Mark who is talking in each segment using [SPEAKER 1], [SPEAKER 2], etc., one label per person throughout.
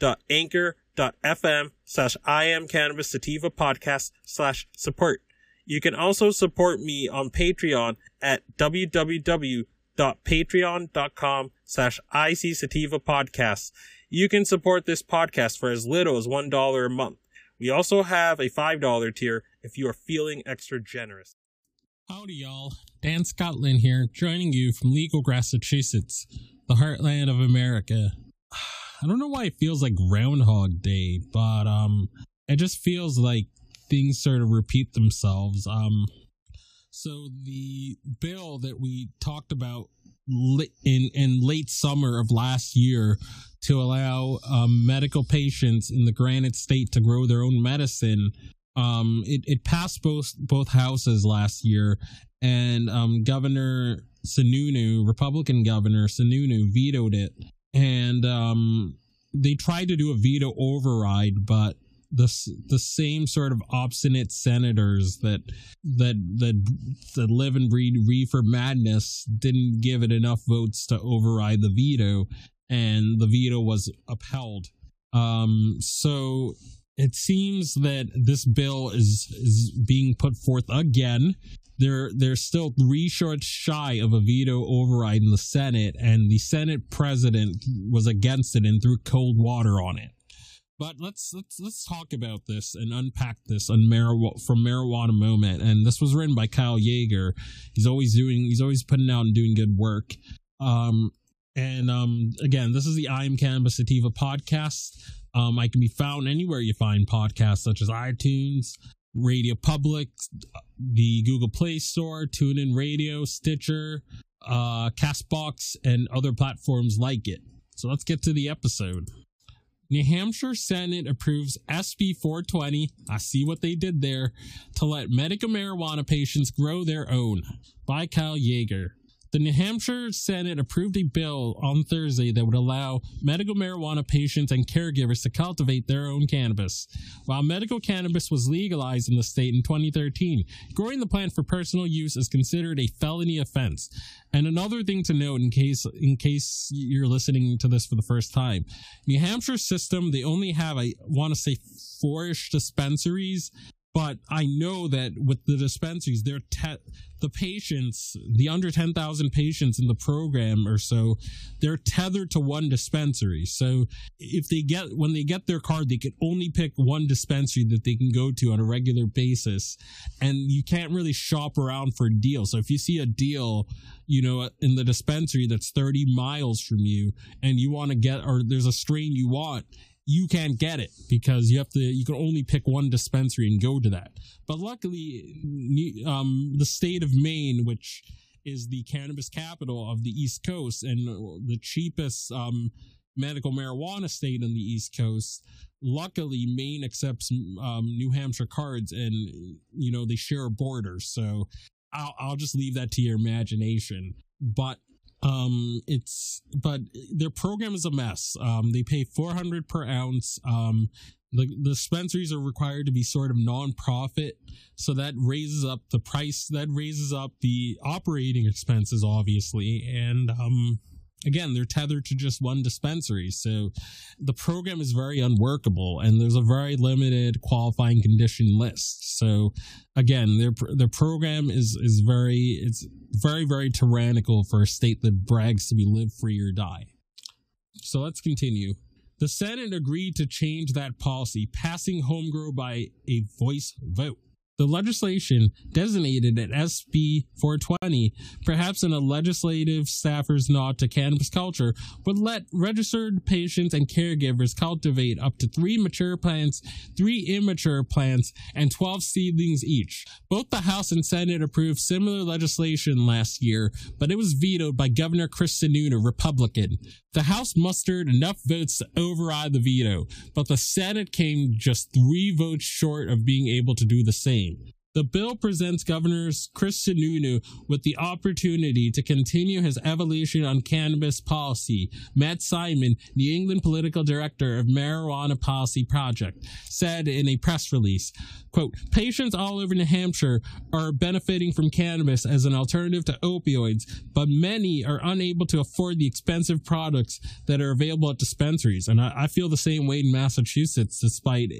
[SPEAKER 1] www.anchor.fm slash I am cannabis sativa podcast slash support. You can also support me on Patreon at www.patreon.com slash IC Sativa Podcasts. You can support this podcast for as little as $1 a month. We also have a $5 tier if you are feeling extra generous.
[SPEAKER 2] Howdy, y'all. Dan Scotland here, joining you from Legal, Massachusetts, the heartland of America. I don't know why it feels like Groundhog Day, but um, it just feels like things sort of repeat themselves. Um, so the bill that we talked about in in late summer of last year to allow um, medical patients in the granite state to grow their own medicine. Um, it, it passed both both houses last year, and um, Governor Sununu, Republican Governor Sununu, vetoed it, and um, they tried to do a veto override, but the the same sort of obstinate senators that that that that live and breed reefer madness didn't give it enough votes to override the veto, and the veto was upheld. Um, so it seems that this bill is is being put forth again. They're they're still three short shy of a veto override in the Senate, and the Senate president was against it and threw cold water on it. But let's let's let's talk about this and unpack this on marijuana from marijuana moment. And this was written by Kyle Jaeger. He's always doing he's always putting out and doing good work. Um and um again, this is the I am Cannabis Sativa podcast. Um I can be found anywhere you find podcasts such as iTunes, Radio Public, the Google Play Store, TuneIn Radio, Stitcher, uh Castbox, and other platforms like it. So let's get to the episode. New Hampshire Senate approves SB 420. I see what they did there to let medical marijuana patients grow their own. By Kyle Jaeger. The New Hampshire Senate approved a bill on Thursday that would allow medical marijuana patients and caregivers to cultivate their own cannabis. While medical cannabis was legalized in the state in 2013, growing the plant for personal use is considered a felony offense. And another thing to note in case in case you're listening to this for the first time, New Hampshire system they only have I want to say four-ish dispensaries but I know that with the dispensaries, they're te- the patients, the under 10,000 patients in the program or so, they're tethered to one dispensary. So if they get, when they get their card, they can only pick one dispensary that they can go to on a regular basis. And you can't really shop around for a deal. So if you see a deal, you know, in the dispensary that's 30 miles from you and you want to get, or there's a strain you want, you can't get it because you have to you can only pick one dispensary and go to that. But luckily um, the state of maine which is the cannabis capital of the east coast and the cheapest um, medical marijuana state on the east coast luckily maine accepts um, new hampshire cards and you know they share a border so I'll, I'll just leave that to your imagination. But um it's but their program is a mess. Um they pay 400 per ounce. Um the, the dispensaries are required to be sort of non-profit. So that raises up the price that raises up the operating expenses obviously. And um again they're tethered to just one dispensary. So the program is very unworkable and there's a very limited qualifying condition list. So again their their program is is very it's very very tyrannical for a state that brags to be live free or die. So let's continue. The Senate agreed to change that policy, passing home grow by a voice vote. The legislation designated at SB 420, perhaps in a legislative staffer's nod to cannabis culture, would let registered patients and caregivers cultivate up to three mature plants, three immature plants, and 12 seedlings each. Both the House and Senate approved similar legislation last year, but it was vetoed by Governor Chris Sununu, Republican. The House mustered enough votes to override the veto, but the Senate came just three votes short of being able to do the same. The bill presents Governor Chris Sununu with the opportunity to continue his evolution on cannabis policy. Matt Simon, New England political director of Marijuana Policy Project, said in a press release, quote, patients all over New Hampshire are benefiting from cannabis as an alternative to opioids, but many are unable to afford the expensive products that are available at dispensaries. And I, I feel the same way in Massachusetts, despite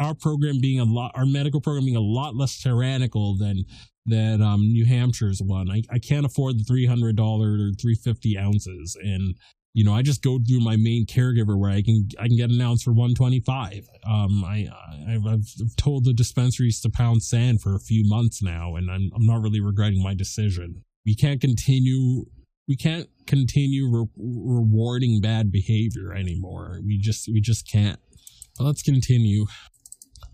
[SPEAKER 2] our program being a lot, our medical program being a lot less tyrannical than than um, New Hampshire's one. I, I can't afford the three hundred dollar or three fifty ounces, and you know I just go through my main caregiver where I can I can get an ounce for one twenty five. Um, I I've, I've told the dispensaries to pound sand for a few months now, and I'm I'm not really regretting my decision. We can't continue. We can't continue re- rewarding bad behavior anymore. We just we just can't. But let's continue.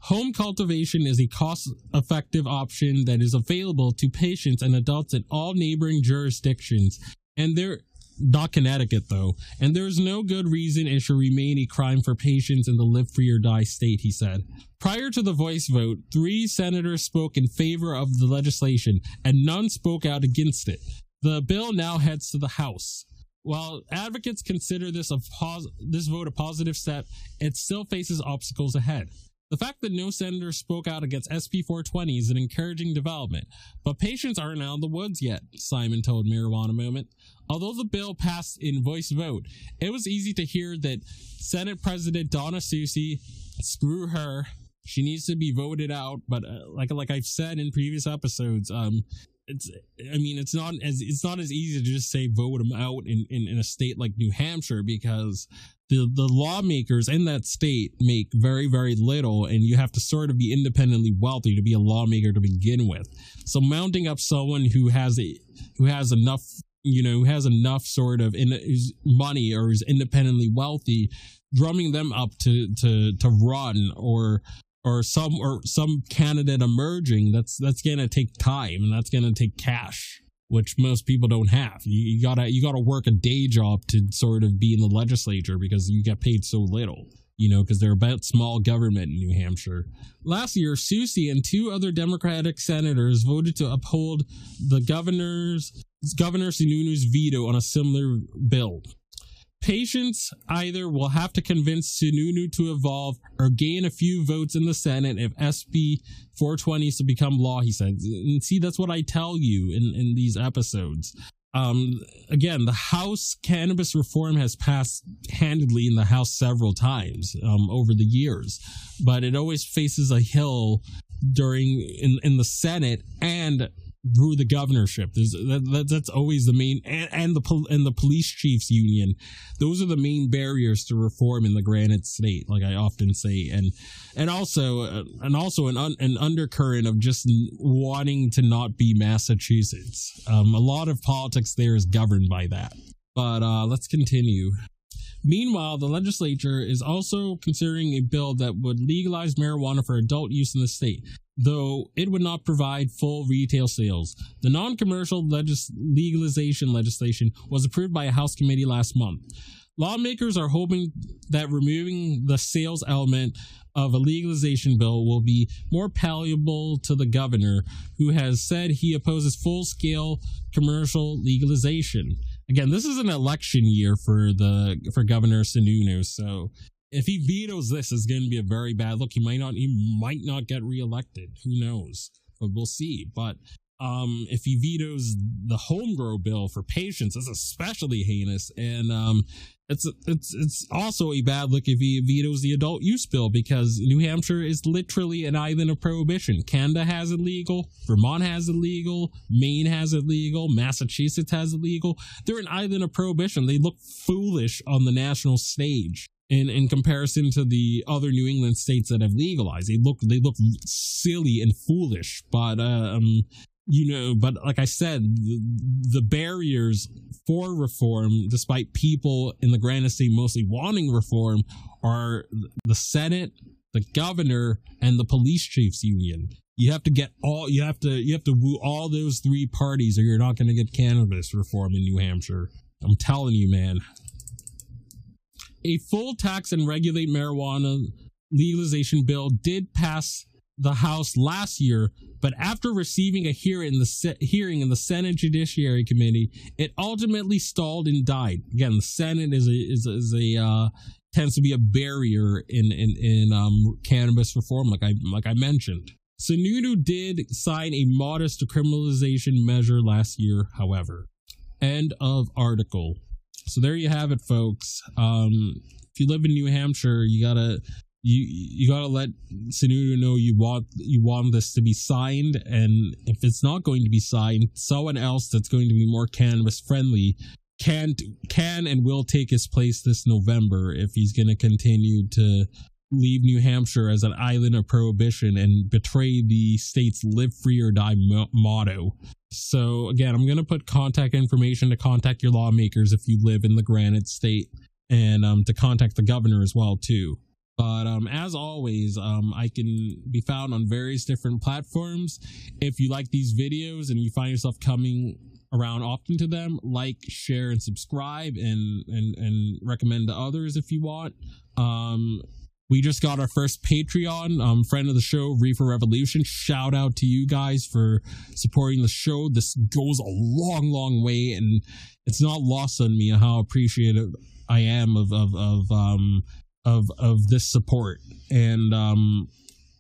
[SPEAKER 2] Home cultivation is a cost effective option that is available to patients and adults in all neighboring jurisdictions. And there, not Connecticut though, and there is no good reason it should remain a crime for patients in the live free or die state, he said. Prior to the voice vote, three senators spoke in favor of the legislation, and none spoke out against it. The bill now heads to the House. While advocates consider this a pos- this vote a positive step, it still faces obstacles ahead. The fact that no senator spoke out against SB 420 is an encouraging development, but patients aren't out of the woods yet, Simon told Marijuana Moment. Although the bill passed in voice vote, it was easy to hear that Senate President Donna Soucy, screw her, she needs to be voted out. But uh, like like I've said in previous episodes, um, it's I mean it's not as it's not as easy to just say vote them out in, in, in a state like New Hampshire because the the lawmakers in that state make very very little and you have to sort of be independently wealthy to be a lawmaker to begin with. So mounting up someone who has a who has enough you know who has enough sort of in money or is independently wealthy drumming them up to to to run or or some or some candidate emerging that's that's going to take time and that's going to take cash which most people don't have. You, you, gotta you gotta work a day job to sort of be in the legislature because you get paid so little. You know, because they're about small government in New Hampshire. Last year, Soucy and two other Democratic senators voted to uphold the governor's Governor Sununu's veto on a similar bill. Patients either will have to convince Sununu to evolve or gain a few votes in the Senate if SB 420 is to become law, he said. And see, that's what I tell you in, in these episodes. Um, again, the House cannabis reform has passed handedly in the House several times um, over the years, but it always faces a hill during in, in the Senate and through the governorship. That, that, that's always the main, and, and the and the police chiefs union. Those are the main barriers to reform in the Granite State, like I often say, and and also uh, and also an un, an undercurrent of just wanting to not be Massachusetts. Um, a lot of politics there is governed by that. But uh, let's continue. Meanwhile, the legislature is also considering a bill that would legalize marijuana for adult use in the state though it would not provide full retail sales. The non commercial legis- legalization legislation was approved by a House committee last month. Lawmakers are hoping that removing the sales element of a legalization bill will be more palatable to the governor, who has said he opposes full scale commercial legalization. Again, this is an election year for the for Governor Sununu, so if he vetoes this, it's going to be a very bad look. He might not, he might not get reelected. Who knows? But we'll see. But um, if he vetoes the home grow bill for patients, that's especially heinous. And um, It's it's it's also a bad look if he vetoes the adult use bill because New Hampshire is literally an island of prohibition. Canada has it legal, Vermont has it legal, Maine has it legal, Massachusetts has it legal. They're an island of prohibition. They look foolish on the national stage in in comparison to the other New England states that have legalized. They look they look silly and foolish, but uh, um you know, but like I said, the, the, barriers for reform, despite people in the Granite State mostly wanting reform, are the Senate, the governor, and the police chiefs union. You have to get all you have to you have to woo all those three parties, or you're not going to get cannabis reform in New Hampshire. I'm telling you, man. A full tax and regulate marijuana legalization bill did pass the House last year, but after receiving a hearing in the se- hearing in the Senate Judiciary Committee, it ultimately stalled and died. Again, the Senate is a is is a uh, tends to be a barrier in in in um, cannabis reform, like I like I mentioned. Sununu did sign a modest decriminalization measure last year, however. End of article. So there you have it, folks. Um, if you live in New Hampshire, you gotta you you gotta let Sununu know you want you want this to be signed, and if it's not going to be signed, someone else that's going to be more cannabis friendly can can and will take his place this November if he's going to continue to leave New Hampshire as an island of prohibition and betray the state's live free or die mo- motto. So again, I'm going to put contact information to contact your lawmakers if you live in the Granite State and um, to contact the governor as well too. But um, as always, um, I can be found on various different platforms. If you like these videos and you find yourself coming around often to them, like, share, and subscribe, and and and recommend to others if you want. Um, we just got our first Patreon, um, friend of the show, Reefer Revolution. Shout out to you guys for supporting the show. This goes a long, long way, and it's not lost on me how appreciative I am of of of um of of this support. And um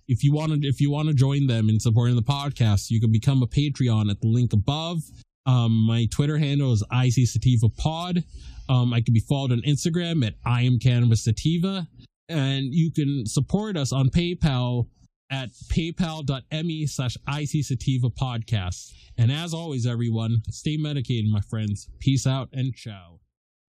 [SPEAKER 2] if you want to if you want to join them in supporting the podcast you can become a patreon at the link above. Um my twitter handle is ic sativa pod. Um i can be followed on instagram at i am cannabis sativa. And you can support us on paypal at paypal.me slash ic sativa podcast. And as always everyone stay medicated my friends. Peace out and ciao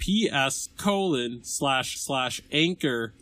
[SPEAKER 1] https colon slash slash anchor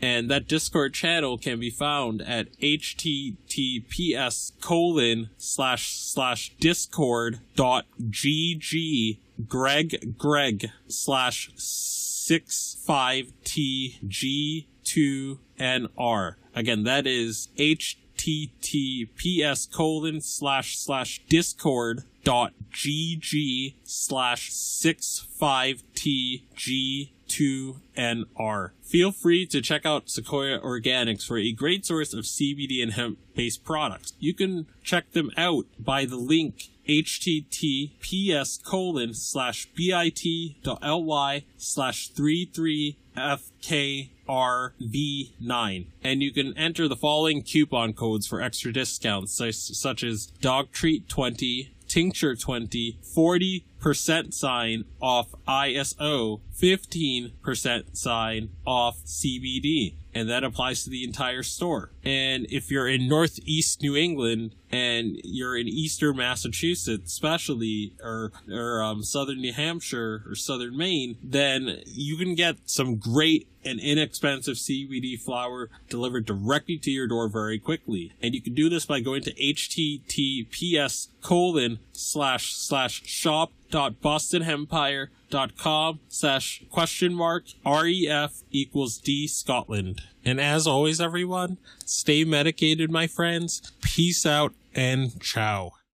[SPEAKER 1] and that discord channel can be found at https colon slash slash discord dot gg greg greg slash six five tg two nr again that is https colon slash slash discord dot gg slash six five tg 2NR. Feel free to check out Sequoia Organics for a great source of CBD and hemp based products. You can check them out by the link https colon slash bit.ly slash 33fkrv9 and you can enter the following coupon codes for extra discounts such, such as dog treat 20 tincture 20 40 percent sign off ISO, 15% sign off CBD. And that applies to the entire store. And if you're in Northeast New England and you're in Eastern Massachusetts, especially, or, or um, Southern New Hampshire or Southern Maine, then you can get some great and inexpensive CBD flower delivered directly to your door very quickly. And you can do this by going to https colon slash slash shop dot boston empire dot bostonempire.com slash question mark ref equals d scotland. And as always everyone stay medicated my friends. Peace out and ciao